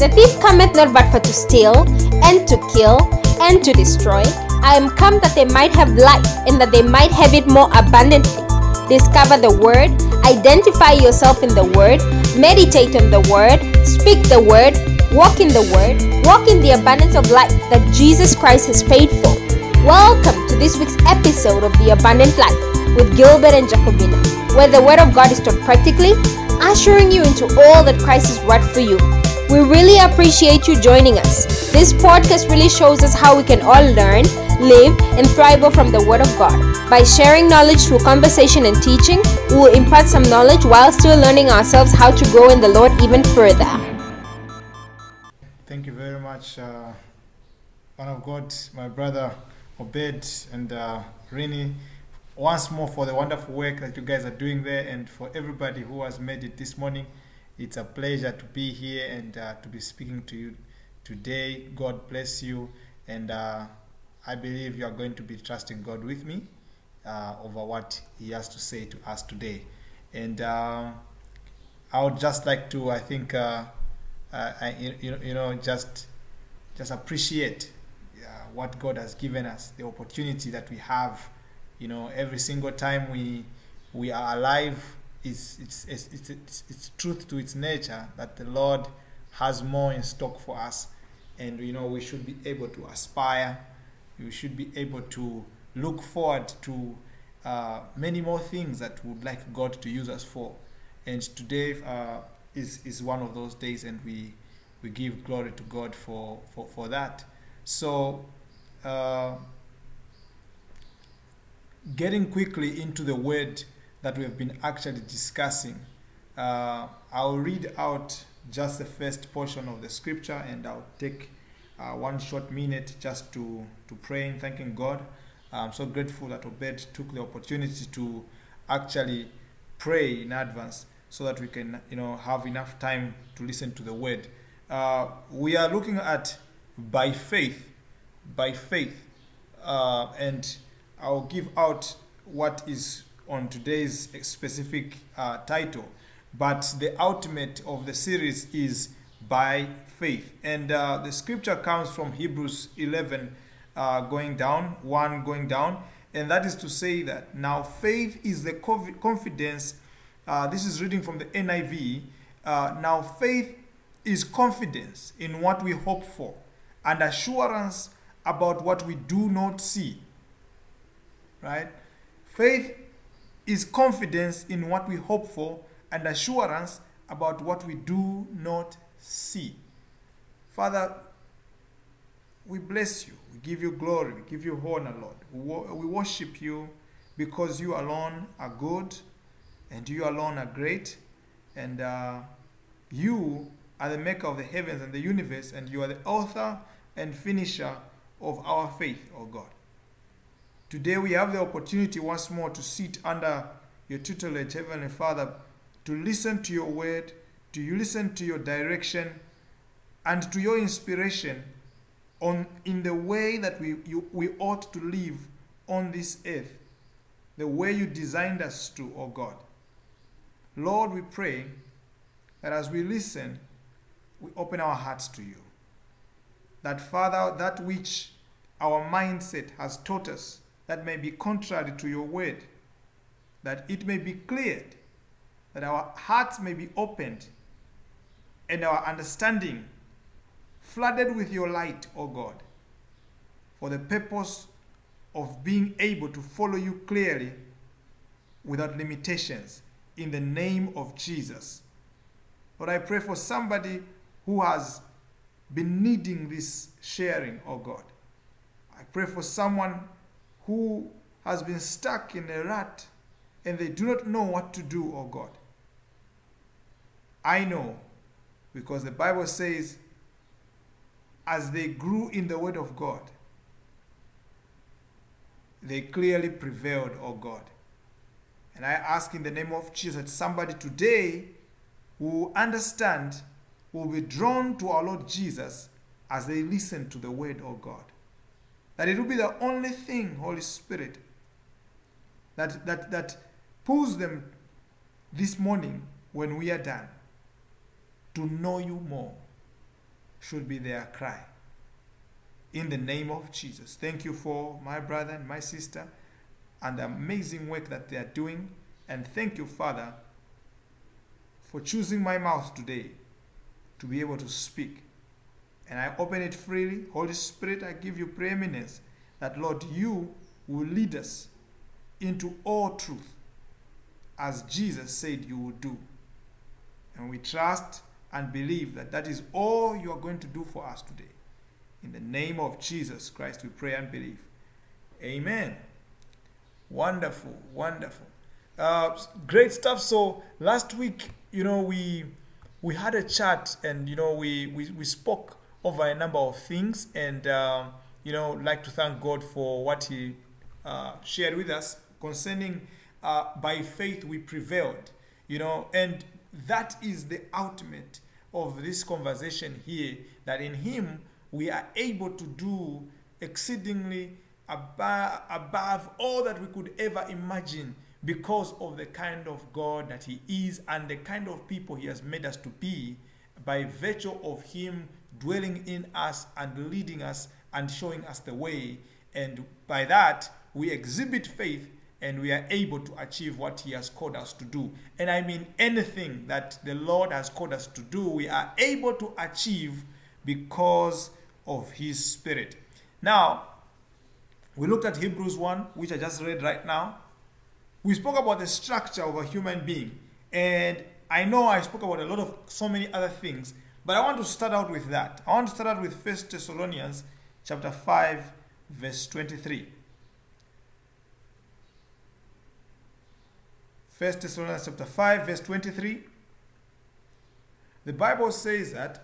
The thief cometh not but for to steal, and to kill, and to destroy. I am come that they might have life, and that they might have it more abundantly. Discover the Word, identify yourself in the Word, meditate on the Word, speak the Word, walk in the Word, walk in the abundance of life that Jesus Christ has paid for. Welcome to this week's episode of The Abundant Life with Gilbert and Jacobina, where the Word of God is taught practically, ushering you into all that Christ has wrought for you. We really appreciate you joining us. This podcast really shows us how we can all learn, live, and thrive from the Word of God. By sharing knowledge through conversation and teaching, we will impart some knowledge while still learning ourselves how to grow in the Lord even further. Thank you very much, uh, man of God, my brother Obed and uh, Rini, once more for the wonderful work that you guys are doing there, and for everybody who has made it this morning. It's a pleasure to be here and uh, to be speaking to you today. God bless you, and uh, I believe you are going to be trusting God with me uh, over what He has to say to us today. And um, I would just like to, I think, uh, uh, I, you, you know, just just appreciate uh, what God has given us, the opportunity that we have. You know, every single time we we are alive, it's it's, it's it's it's truth to its nature that the Lord has more in stock for us, and you know we should be able to aspire. We should be able to look forward to uh, many more things that we would like God to use us for. And today uh, is is one of those days, and we we give glory to God for for, for that. So. Uh, getting quickly into the word that we have been actually discussing, uh, I'll read out just the first portion of the scripture and I'll take uh, one short minute just to, to pray and thanking God. I'm so grateful that Obed took the opportunity to actually pray in advance so that we can you know have enough time to listen to the word. Uh, we are looking at by faith, by faith, uh, and I'll give out what is on today's specific uh, title, but the ultimate of the series is by faith. And uh, the scripture comes from Hebrews 11 uh, going down, 1 going down, and that is to say that now faith is the confidence. Uh, this is reading from the NIV. Uh, now faith is confidence in what we hope for and assurance about what we do not see. Right? Faith is confidence in what we hope for and assurance about what we do not see. Father, we bless you. We give you glory. We give you honor, Lord. We worship you because you alone are good and you alone are great. And uh, you are the maker of the heavens and the universe, and you are the author and finisher of our faith, O oh God. Today we have the opportunity once more to sit under your tutelage, Heavenly Father, to listen to your word, to you listen to your direction, and to your inspiration on in the way that we, you, we ought to live on this earth, the way you designed us to, O oh God. Lord, we pray that as we listen, we open our hearts to you. That, Father, that which our mindset has taught us that may be contrary to your word, that it may be cleared, that our hearts may be opened, and our understanding flooded with your light, O God, for the purpose of being able to follow you clearly without limitations in the name of Jesus. Lord, I pray for somebody who has been needing this sharing, oh God. I pray for someone who has been stuck in a rut and they do not know what to do, oh God. I know because the Bible says, as they grew in the Word of God, they clearly prevailed, oh God. And I ask in the name of Jesus that somebody today will understand, will be drawn to our Lord Jesus as they listen to the Word of God that it will be the only thing, Holy Spirit, that, that, that pulls them this morning when we are done to know you more, should be their cry. In the name of Jesus. Thank you for my brother and my sister and the amazing work that they are doing. And thank you, Father, for choosing my mouth today to be able to speak. And I open it freely. Holy Spirit, I give you preeminence that, Lord, you will lead us into all truth as Jesus said you would do. And we trust and believe that that is all you are going to do for us today. In the name of Jesus Christ, we pray and believe. Amen. Wonderful, wonderful. Uh, great stuff. So last week, you know, we we had a chat and you know we we, we spoke over a number of things and um, you know like to thank God for what He uh, shared with us concerning uh, by faith we prevailed. You know, and that is the ultimate of this conversation here. That in Him we are able to do exceedingly above, above all that we could ever imagine because of the kind of God that He is and the kind of people He has made us to be by virtue of Him dwelling in us and leading us and showing us the way. And by that, we exhibit faith and we are able to achieve what He has called us to do. And I mean, anything that the Lord has called us to do, we are able to achieve because of His Spirit. Now, we looked at Hebrews 1, which I just read right now. We spoke about the structure of a human being. And I know I spoke about a lot of so many other things, but I want to start out with that. I want to start out with 1 Thessalonians chapter 5, verse 23. 1 Thessalonians chapter 5, verse 23. The Bible says that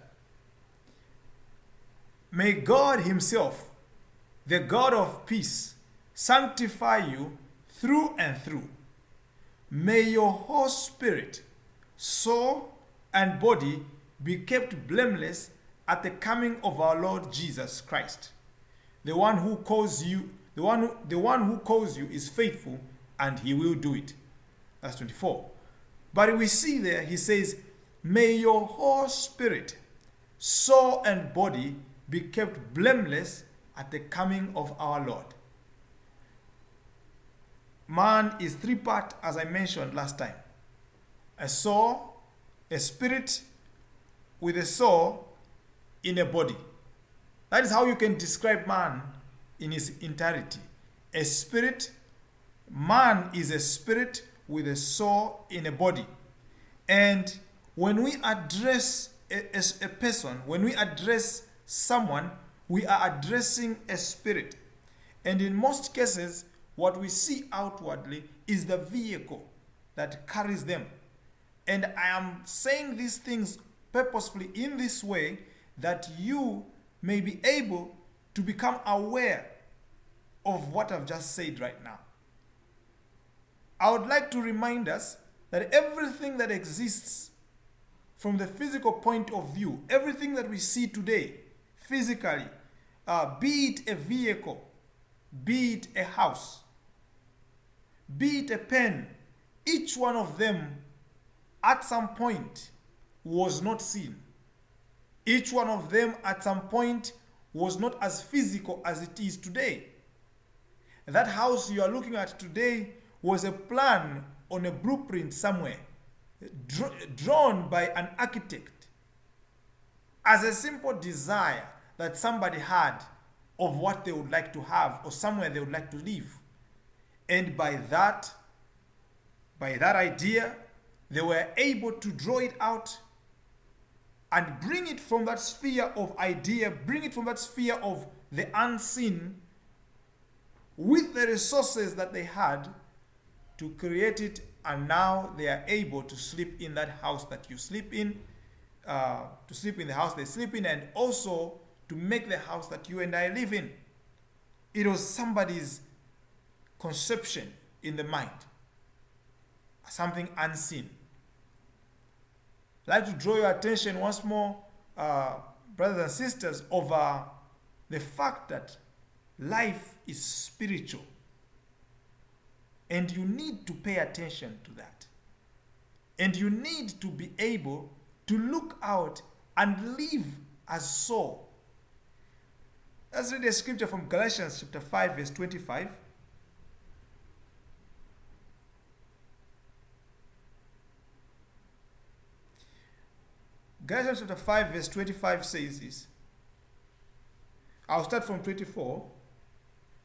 may God Himself, the God of peace, sanctify you through and through. May your whole spirit, soul, and body be kept blameless at the coming of our Lord Jesus Christ. The one who calls you, the one who, the one who calls you is faithful and he will do it. That's 24. But we see there, he says, May your whole spirit, soul, and body be kept blameless at the coming of our Lord. Man is three part, as I mentioned last time a soul, a spirit with a soul in a body. That is how you can describe man in his entirety. A spirit, man is a spirit with a soul in a body. And when we address a, a, a person, when we address someone, we are addressing a spirit. And in most cases, what we see outwardly is the vehicle that carries them. And I am saying these things purposefully in this way that you may be able to become aware of what I've just said right now. I would like to remind us that everything that exists from the physical point of view, everything that we see today, physically, uh, be it a vehicle, be it a house, be it a pen, each one of them at some point was not seen. Each one of them at some point was not as physical as it is today. That house you are looking at today was a plan on a blueprint somewhere, drawn by an architect as a simple desire that somebody had of what they would like to have or somewhere they would like to live. And by that, by that idea, they were able to draw it out and bring it from that sphere of idea, bring it from that sphere of the unseen with the resources that they had to create it, and now they are able to sleep in that house that you sleep in, uh, to sleep in the house they sleep in, and also to make the house that you and I live in. It was somebody's conception in the mind, something unseen. I'd like to draw your attention once more, uh, brothers and sisters, over the fact that life is spiritual. And you need to pay attention to that. And you need to be able to look out and live as so. Let's read a scripture from Galatians chapter 5, verse 25. Galatians chapter 5, verse 25 says this. I'll start from 24.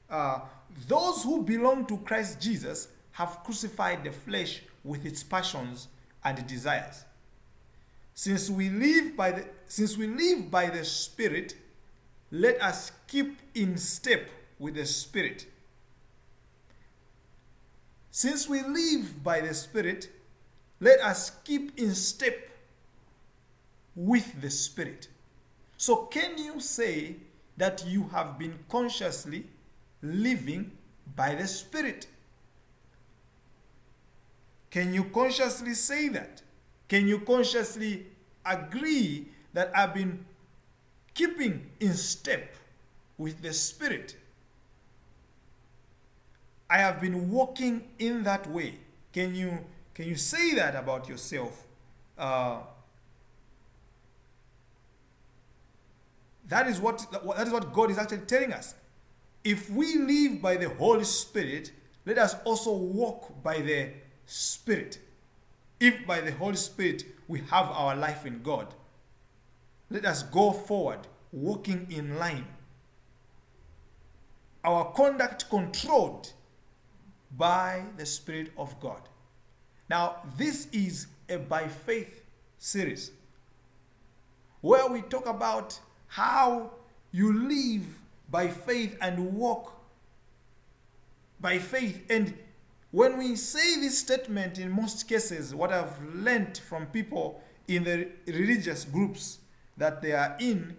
Uh, those who belong to Christ Jesus have crucified the flesh with its passions and desires. Since we live by the since we live by the Spirit, let us keep in step with the Spirit. Since we live by the Spirit, let us keep in step with the Spirit. So, can you say that you have been consciously living by the Spirit? Can you consciously say that? Can you consciously agree that I've been keeping in step with the Spirit? I have been walking in that way. Can you can you say that about yourself? Uh, that is what that is what God is actually telling us. If we live by the Holy Spirit, let us also walk by the Spirit. If by the Holy Spirit we have our life in God, let us go forward walking in line. Our conduct controlled by the Spirit of God. Now, this is a by faith series where we talk about how you live by faith and walk by faith. And when we say this statement, in most cases, what I've learned from people in the religious groups that they are in,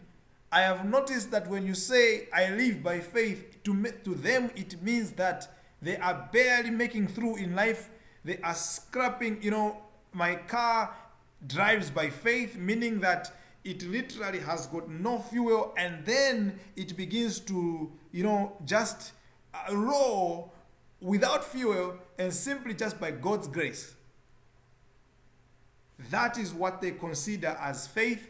I have noticed that when you say, I live by faith, to, to them it means that they are barely making through in life. They are scrapping, you know, my car drives by faith, meaning that it literally has got no fuel and then it begins to, you know, just uh, roll without fuel and simply just by God's grace. That is what they consider as faith.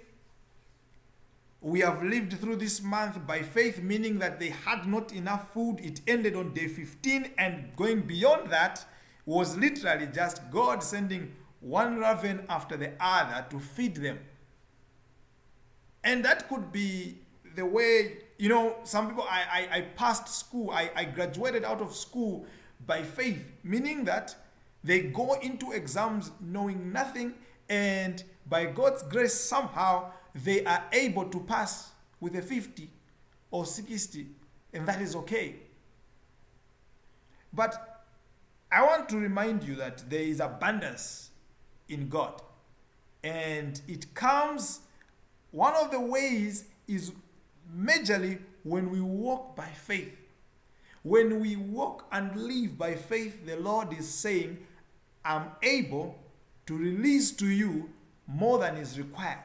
We have lived through this month by faith, meaning that they had not enough food. It ended on day 15, and going beyond that was literally just God sending one raven after the other to feed them. And that could be the way, you know, some people, I, I, I passed school, I, I graduated out of school by faith, meaning that they go into exams knowing nothing, and by God's grace, somehow they are able to pass with a 50 or 60, and that is okay. But I want to remind you that there is abundance in God, and it comes, one of the ways is majorly when we walk by faith. When we walk and live by faith, the Lord is saying, I'm able to release to you more than is required.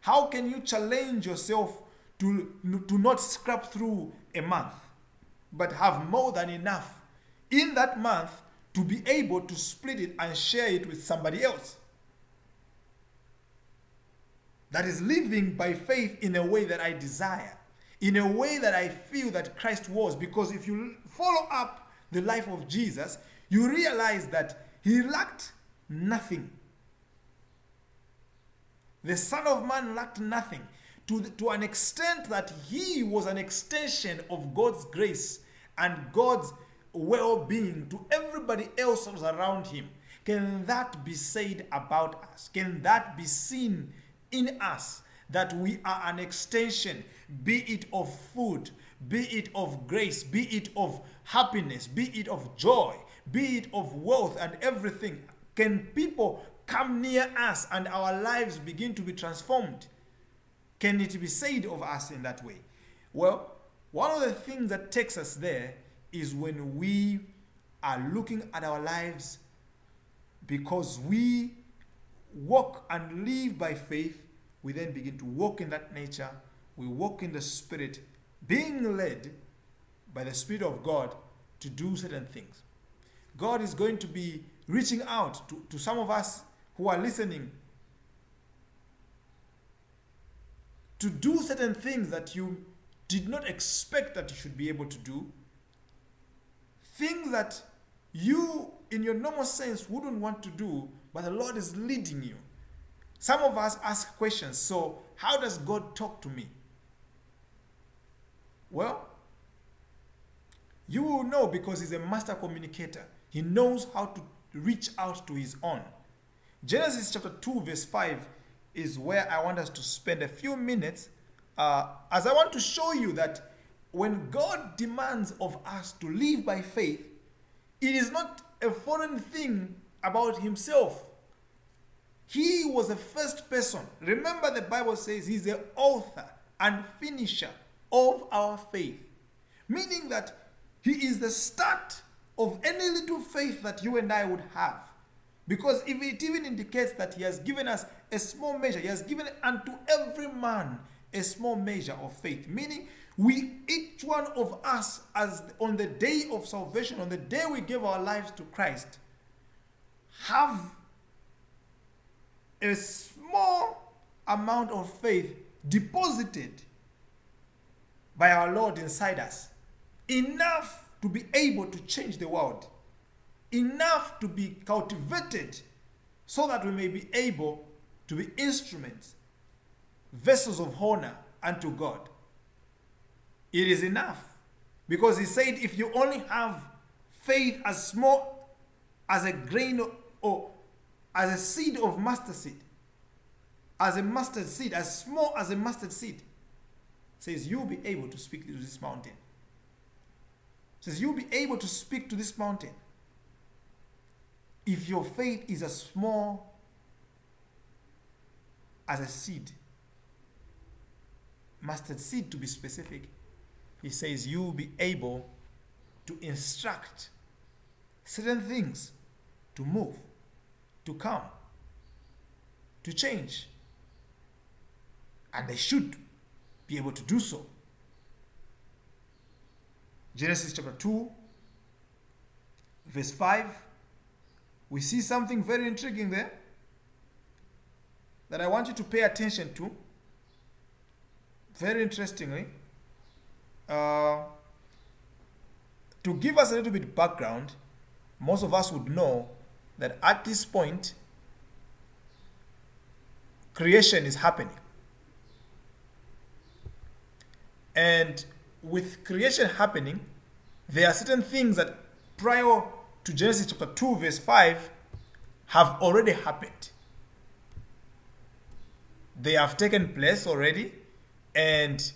How can you challenge yourself to, to not scrap through a month, but have more than enough in that month to be able to split it and share it with somebody else? That is living by faith in a way that I desire, in a way that I feel that Christ was. Because if you follow up the life of Jesus, you realize that he lacked nothing. The Son of Man lacked nothing to, the, to an extent that he was an extension of God's grace and God's well being to everybody else around him. Can that be said about us? Can that be seen in us that we are an extension, be it of food, be it of grace, be it of happiness, be it of joy, be it of wealth and everything? Can people come near us and our lives begin to be transformed? Can it be said of us in that way? Well, one of the things that takes us there is when we are looking at our lives because we walk and live by faith, we then begin to walk in that nature. We walk in the Spirit, being led by the Spirit of God to do certain things. God is going to be reaching out to, to some of us who are listening to do certain things that you did not expect that you should be able to do, things that you, in your normal sense, wouldn't want to do, but the Lord is leading you. Some of us ask questions so, how does God talk to me? Well, you will know because He's a master communicator. He knows how to reach out to His own. Genesis chapter 2, verse 5 is where I want us to spend a few minutes uh, as I want to show you that when God demands of us to live by faith, it is not a foreign thing about Himself. He was the first person. Remember, the Bible says He's the author and finisher of our faith, meaning that He is the start of any little faith that you and I would have. Because if it even indicates that he has given us a small measure, he has given unto every man a small measure of faith. Meaning, we each one of us, as on the day of salvation, on the day we give our lives to Christ, have a small amount of faith deposited by our Lord inside us. Enough to be able to change the world enough to be cultivated so that we may be able to be instruments, vessels of honor unto God. It is enough. Because he said, if you only have faith as small as a grain or as a seed of mustard seed, as a mustard seed, as small as a mustard seed, says you'll be able to speak to this mountain. Says you'll be able to speak to this mountain if your faith is as small as a seed, mustard seed to be specific, he says you will be able to instruct certain things to move, to come, to change. And they should be able to do so. Genesis chapter 2, verse 5 we see something very intriguing there that I want you to pay attention to. Very interestingly, uh, to give us a little bit background, most of us would know that at this point, creation is happening. And with creation happening, there are certain things that prior to Genesis chapter 2, verse 5, have already happened. They have taken place already, and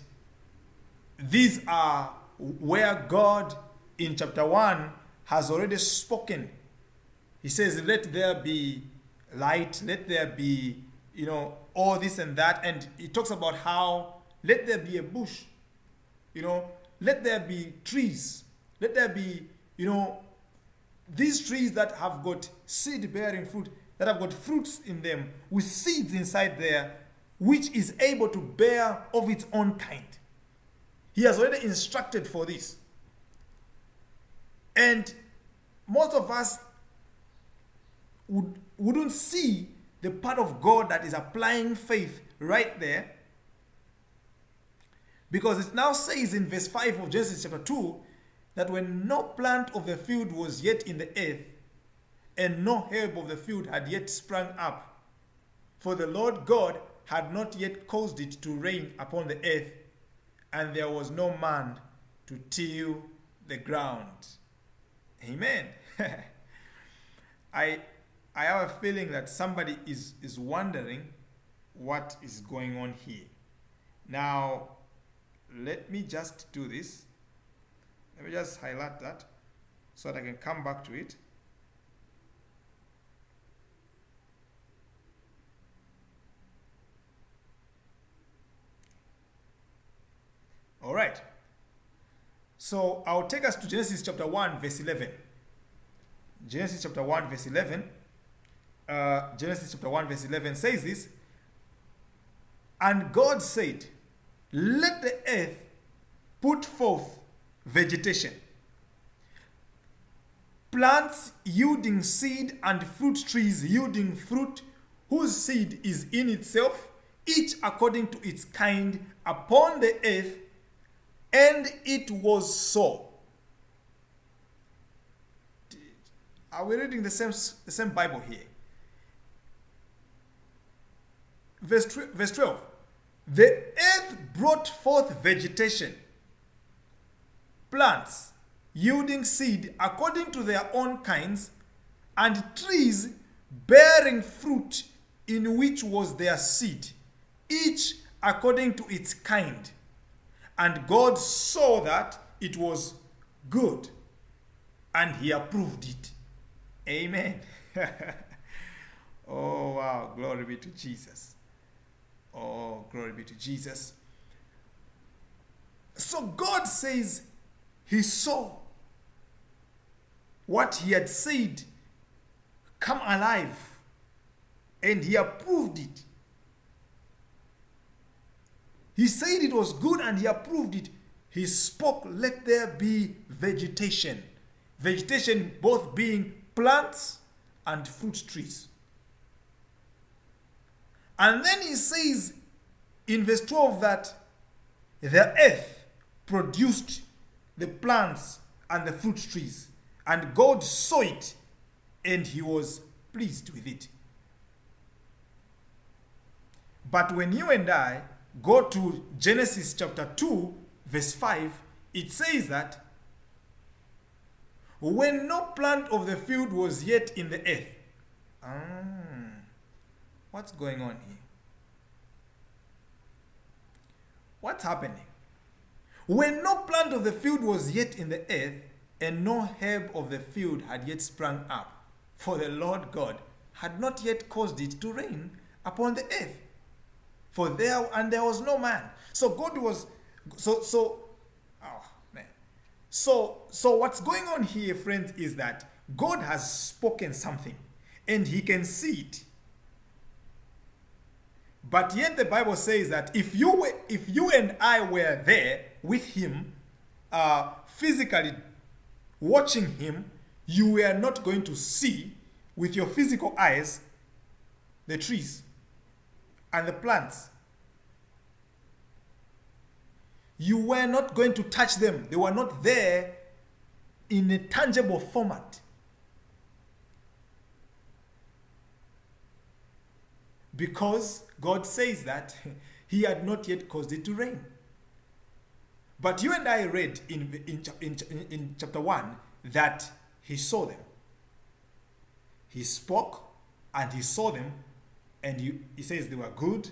these are where God in chapter 1 has already spoken. He says, Let there be light, let there be, you know, all this and that. And he talks about how let there be a bush, you know, let there be trees, let there be, you know, these trees that have got seed bearing fruit, that have got fruits in them with seeds inside there, which is able to bear of its own kind. He has already instructed for this. And most of us would, wouldn't see the part of God that is applying faith right there. Because it now says in verse 5 of Genesis chapter 2 that when no plant of the field was yet in the earth, and no herb of the field had yet sprung up, for the Lord God had not yet caused it to rain upon the earth, and there was no man to till the ground. Amen. I I have a feeling that somebody is, is wondering what is going on here. Now, let me just do this. Let me just highlight that so that I can come back to it. All right. So I'll take us to Genesis chapter 1, verse 11. Genesis chapter 1, verse 11. Uh, Genesis chapter 1, verse 11 says this And God said, Let the earth put forth vegetation. Plants yielding seed and fruit trees yielding fruit whose seed is in itself each according to its kind, upon the earth, and it was so. Are we reading the same, the same Bible here? Verse, verse 12. The earth brought forth vegetation, plants yielding seed according to their own kinds, and trees bearing fruit in which was their seed, each according to its kind. And God saw that it was good, and He approved it. Amen. oh, wow. Glory be to Jesus. Oh, glory be to Jesus. So God says He saw what He had said come alive, and He approved it. He said it was good and He approved it. He spoke, let there be vegetation. Vegetation both being plants and fruit trees. And then he says in verse 12 that the earth produced the plants and the fruit trees, and God saw it and he was pleased with it. But when you and I go to Genesis chapter 2, verse 5, it says that when no plant of the field was yet in the earth. Ah, what's going on here? What's happening? When no plant of the field was yet in the earth, and no herb of the field had yet sprung up, for the Lord God had not yet caused it to rain upon the earth. For there and there was no man. So God was so so oh man. So so what's going on here, friends, is that God has spoken something and he can see it. But yet the Bible says that if you were, if you and I were there with him, uh, physically watching him, you were not going to see with your physical eyes the trees and the plants. You were not going to touch them. They were not there in a tangible format. Because God says that He had not yet caused it to rain. But you and I read in, in, in, in chapter 1 that He saw them. He spoke and He saw them, and he, he says they were good,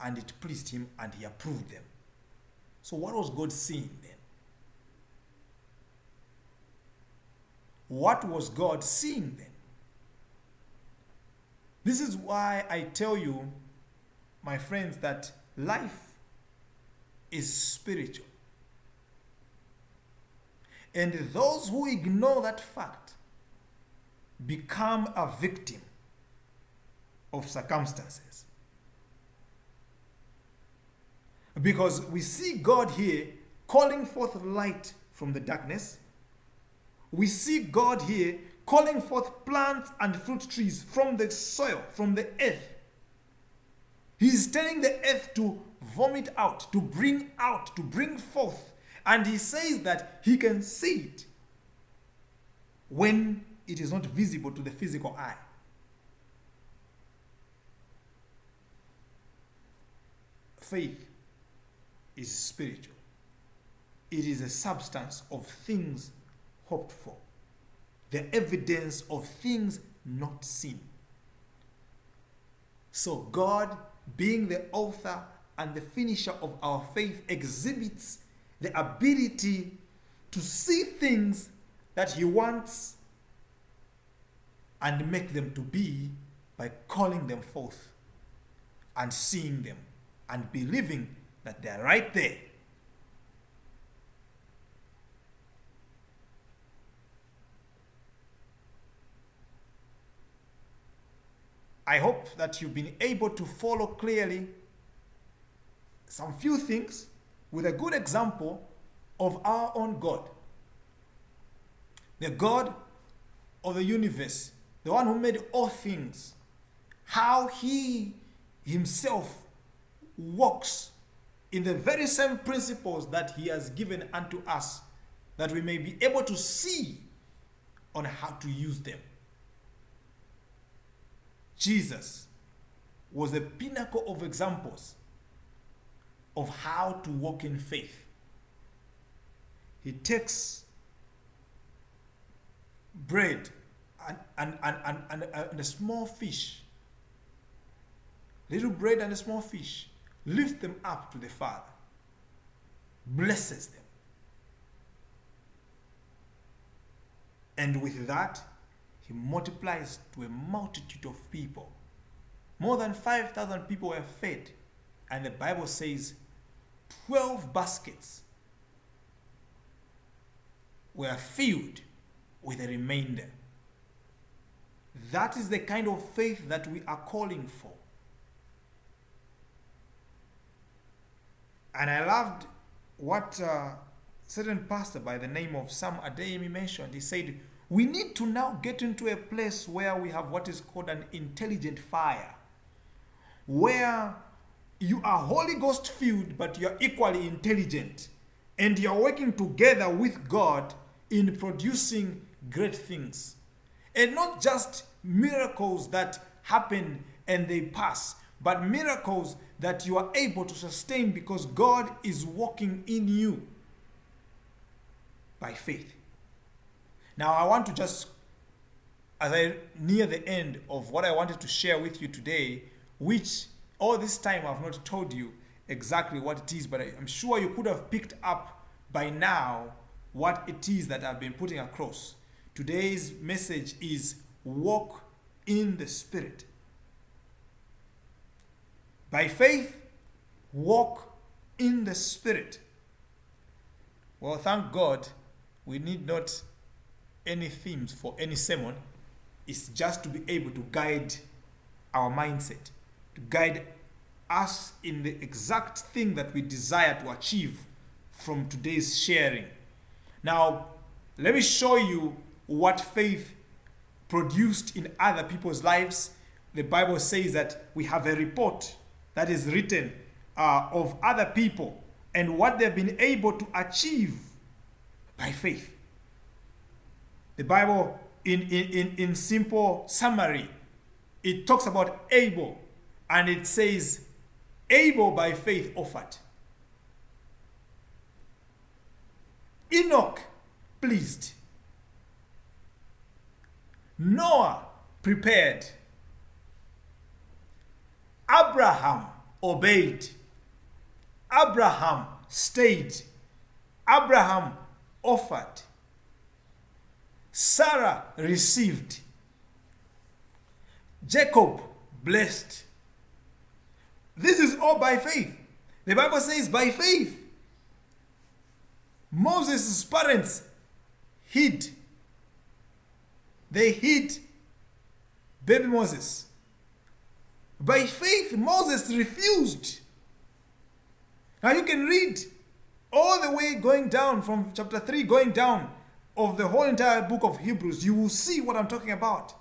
and it pleased Him, and He approved them. So, what was God seeing then? What was God seeing then? This is why I tell you, my friends, that life is spiritual. And those who ignore that fact become a victim of circumstances. Because we see God here calling forth light from the darkness. We see God here calling forth plants and fruit trees from the soil, from the earth. He is telling the earth to vomit out, to bring out, to bring forth. And he says that he can see it when it is not visible to the physical eye. Faith is spiritual, it is a substance of things hoped for, the evidence of things not seen. So, God, being the author and the finisher of our faith, exhibits the ability to see things that He wants and make them to be by calling them forth and seeing them and believing that they're right there. I hope that you've been able to follow clearly some few things with a good example of our own God. The God of the universe, the one who made all things, how he himself walks in the very same principles that he has given unto us, that we may be able to see on how to use them. Jesus was a pinnacle of examples of how to walk in faith. He takes bread and, and, and, and, and, a small fish, little bread and a small fish, lifts them up to the Father, blesses them. And with that, he multiplies to a multitude of people. More than 5,000 people were fed. And the Bible says 12 baskets were filled with the remainder. That is the kind of faith that we are calling for. And I loved what uh, certain pastor by the name of Sam Adeyemi mentioned. He said, We need to now get into a place where we have what is called an intelligent fire, where you are Holy Ghost filled, but you are equally intelligent, and you are working together with God in producing great things. And not just miracles that happen and they pass, but miracles that you are able to sustain because God is working in you by faith. Now, I want to just, as I near the end of what I wanted to share with you today, which all this time I've not told you exactly what it is, but I'm sure you could have picked up by now what it is that I've been putting across. Today's message is walk in the Spirit. By faith, walk in the Spirit. Well, thank God, we need not any themes for any sermon. is just to be able to guide our mindset, to guide us in the exact thing that we desire to achieve from today's sharing. Now, let me show you what faith produced in other people's lives. The Bible says that we have a report that is written uh, of other people and what they've been able to achieve by faith. The Bible, in, in, in, simple summary, it talks about Abel and it says, Abel by faith offered. Enoch pleased. Noah prepared. Abraham obeyed. Abraham stayed. Abraham offered. Sarah received. Jacob blessed. This is all by faith. The Bible says, by faith, Moses' parents hid. They hid baby Moses. By faith, Moses refused. Now you can read all the way going down from chapter 3 going down of the whole entire book of Hebrews. You will see what I'm talking about.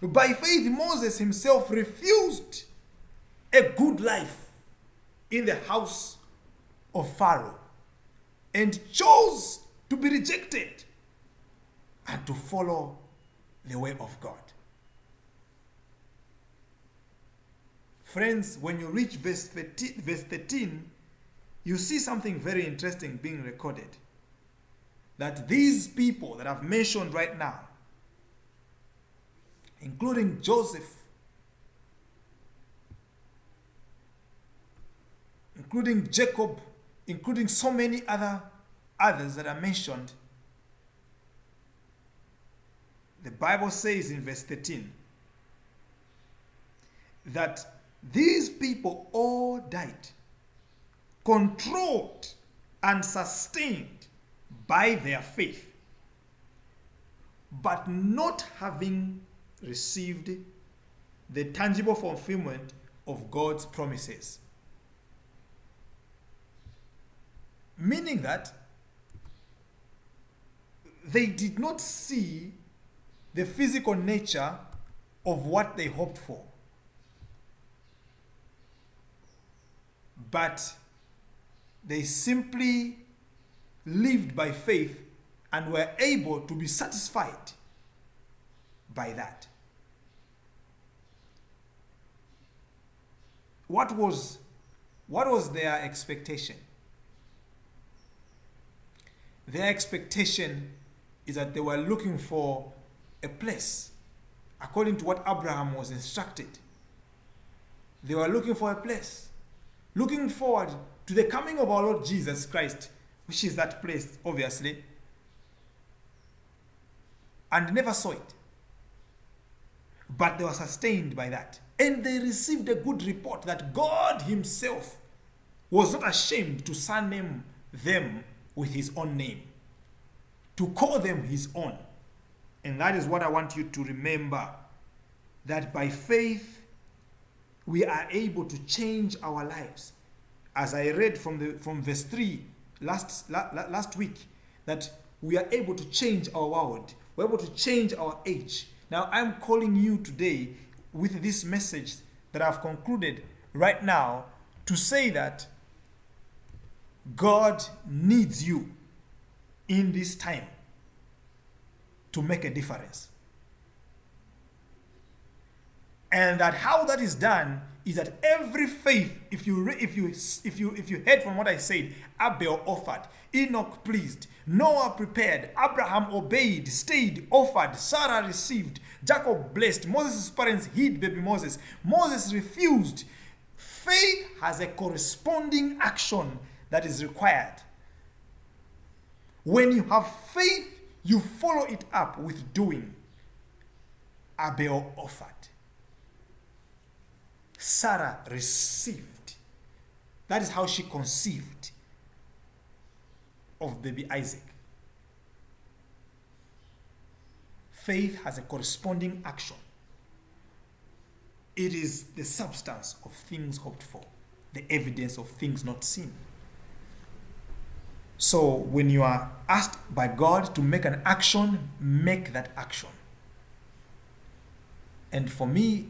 By faith, Moses himself refused a good life in the house of Pharaoh and chose to be rejected and to follow the way of God. Friends, when you reach verse 13, verse 13, you see something very interesting being recorded. That these people that I've mentioned right now, including Joseph, including Jacob, including so many other others that are mentioned, the Bible says in verse 13 that these people all died, controlled and sustained by their faith, but not having received the tangible fulfillment of God's promises. Meaning that they did not see the physical nature of what they hoped for. but they simply lived by faith and were able to be satisfied by that. What was, what was their expectation? Their expectation is that they were looking for a place according to what Abraham was instructed. They were looking for a place, looking forward to the coming of our Lord Jesus Christ, which is that place, obviously, and never saw it. But they were sustained by that. And they received a good report that God Himself was not ashamed to surname them with His own name, to call them His own. And that is what I want you to remember that by faith we are able to change our lives. As I read from, the, from verse 3 last, la, last week, that we are able to change our world, we're able to change our age. Now, I'm calling you today with this message that I've concluded right now to say that God needs you in this time to make a difference. And that how that is done is that every faith, if you if you if you if you heard from what I said, Abel offered, Enoch pleased, Noah prepared, Abraham obeyed, stayed, offered, Sarah received, Jacob blessed, Moses' parents hid baby Moses, Moses refused. Faith has a corresponding action that is required. When you have faith, you follow it up with doing. Abel offered. Sarah received. That is how she conceived of baby Isaac. Faith has a corresponding action. It is the substance of things hoped for, the evidence of things not seen. So when you are asked by God to make an action, make that action. And for me,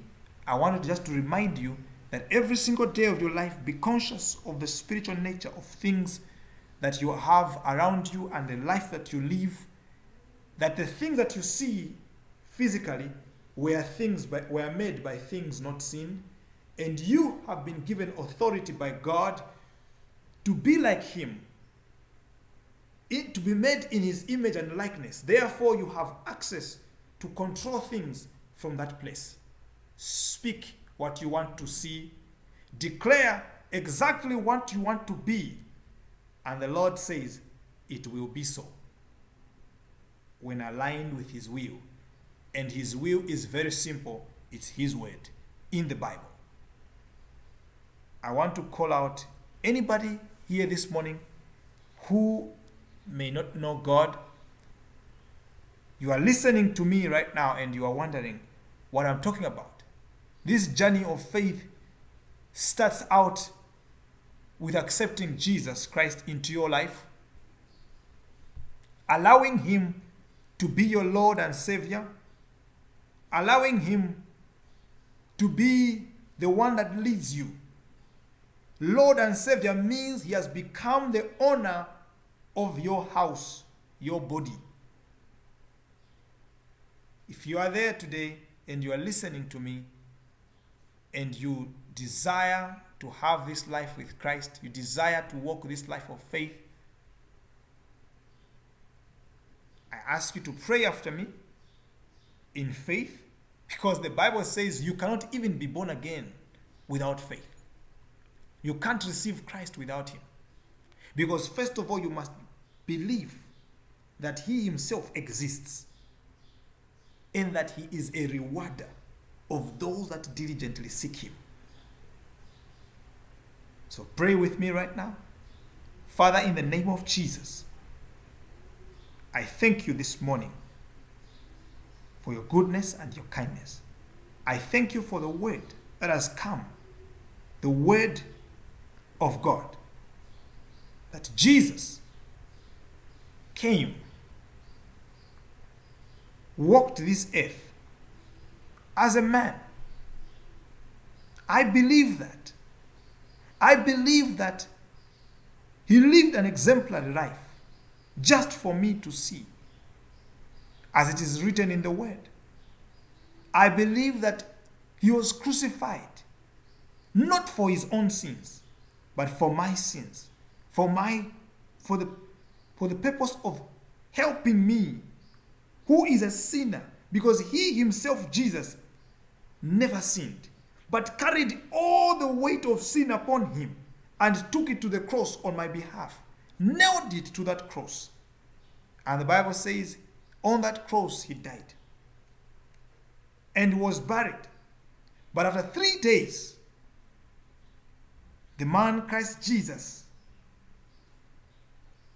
I wanted just to remind you that every single day of your life, be conscious of the spiritual nature of things that you have around you and the life that you live. That the things that you see physically were things by, were made by things not seen, and you have been given authority by God to be like Him it, to be made in his image and likeness. Therefore, you have access to control things from that place. Speak what you want to see, declare exactly what you want to be, and the Lord says, It will be so when aligned with His will. And His will is very simple it's His word in the Bible. I want to call out anybody here this morning who may not know God, you are listening to me right now and you are wondering what I'm talking about. This journey of faith starts out with accepting Jesus Christ into your life, allowing Him to be your Lord and Savior, allowing Him to be the one that leads you. Lord and Savior means He has become the owner of your house, your body. If you are there today and you are listening to me and you desire to have this life with Christ, you desire to walk this life of faith, I ask you to pray after me in faith because the Bible says you cannot even be born again without faith. You can't receive Christ without Him. Because, first of all, you must believe that He Himself exists and that He is a rewarder of those that diligently seek Him. So pray with me right now. Father, in the name of Jesus, I thank you this morning for your goodness and your kindness. I thank you for the word that has come, the word of God, that Jesus came, walked this earth as a man. I believe that. I believe that he lived an exemplary life just for me to see, as it is written in the Word. I believe that he was crucified not for his own sins, but for my sins, for my for the for the purpose of helping me, who is a sinner, because he himself, Jesus, never sinned, but carried all the weight of sin upon him and took it to the cross on my behalf, nailed it to that cross. And the Bible says, on that cross he died and was buried. But after three days, the man Christ Jesus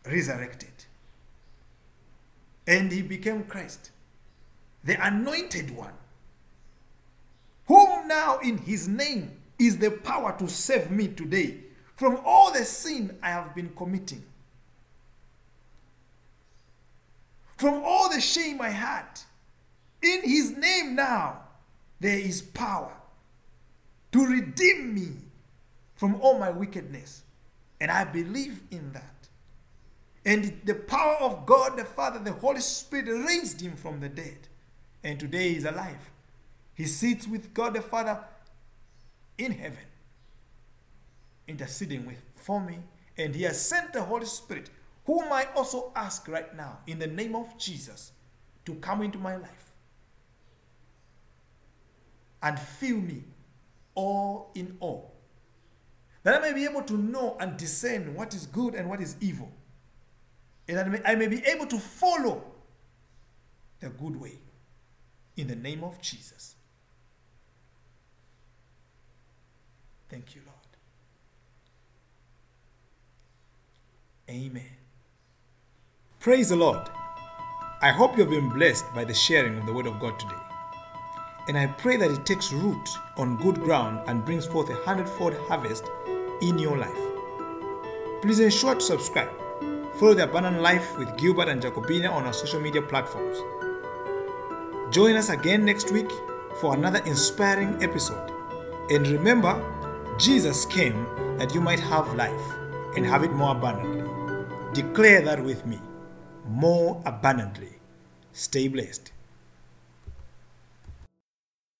resurrected. And he became Christ, the anointed one, whom now in his name is the power to save me today from all the sin I have been committing, from all the shame I had. In his name now, there is power to redeem me from all my wickedness. And I believe in that. And the power of God the Father, the Holy Spirit raised him from the dead. And today he is alive. He sits with God the Father in heaven, interceding with for me. And he has sent the Holy Spirit, whom I also ask right now, in the name of Jesus, to come into my life and fill me all in all. That I may be able to know and discern what is good and what is evil. And that I may, I may be able to follow the good way in the name of Jesus. Thank you, Lord. Amen. Praise the Lord. I hope you have been blessed by the sharing of the Word of God today. And I pray that it takes root on good ground and brings forth a hundredfold harvest in your life. Please ensure to subscribe. Follow the Abundant Life with Gilbert and Jacobina on our social media platforms. Join us again next week for another inspiring episode. And remember, Jesus came that you might have life and have it more abundantly. Declare that with me more abundantly. Stay blessed.